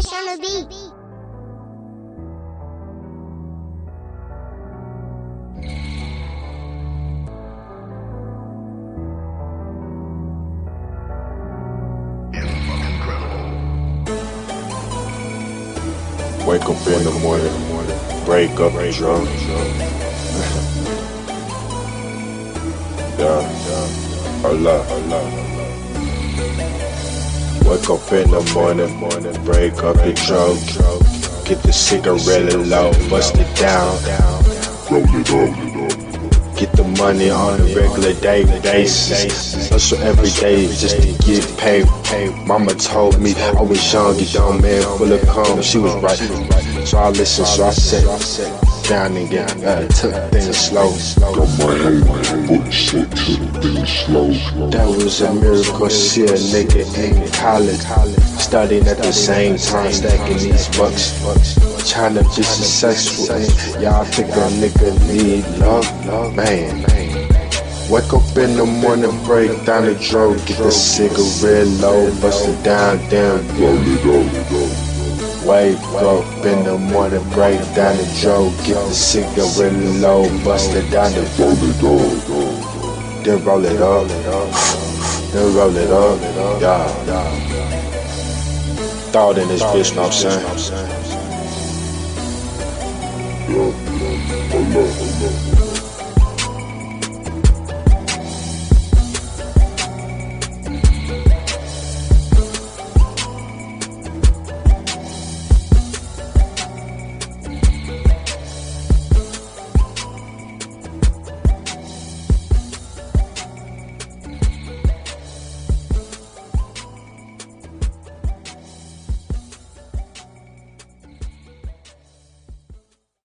cash on the beat. Wake up in the morning, break up drunk. yeah, yeah. Allah, Allah. Wake up in the morning, morning, break up the drug. Get the cigarette low, bust it down. Get the money on a regular day basis. Hustle every day just to get paid. Mama told me I was young, you young man full of calm. She was right. So I listened, so I sat down and get, uh, took things slow. Got my took things slow. That was a miracle, see a nigga in college. Studying at the same time, stacking these bucks. Trying to be successful. Y'all think a nigga need love? Man. Wake up in the morning, break down the drove, get the cigarette low, bust it down, damn. Roll it up. Wake up in the morning, break down the drove, get the cigarette low, bust it down the Roll it up. then roll it up, then roll it up, yeah. Thought in this bitch, know what I'm saying? Yeah, Allah, Allah.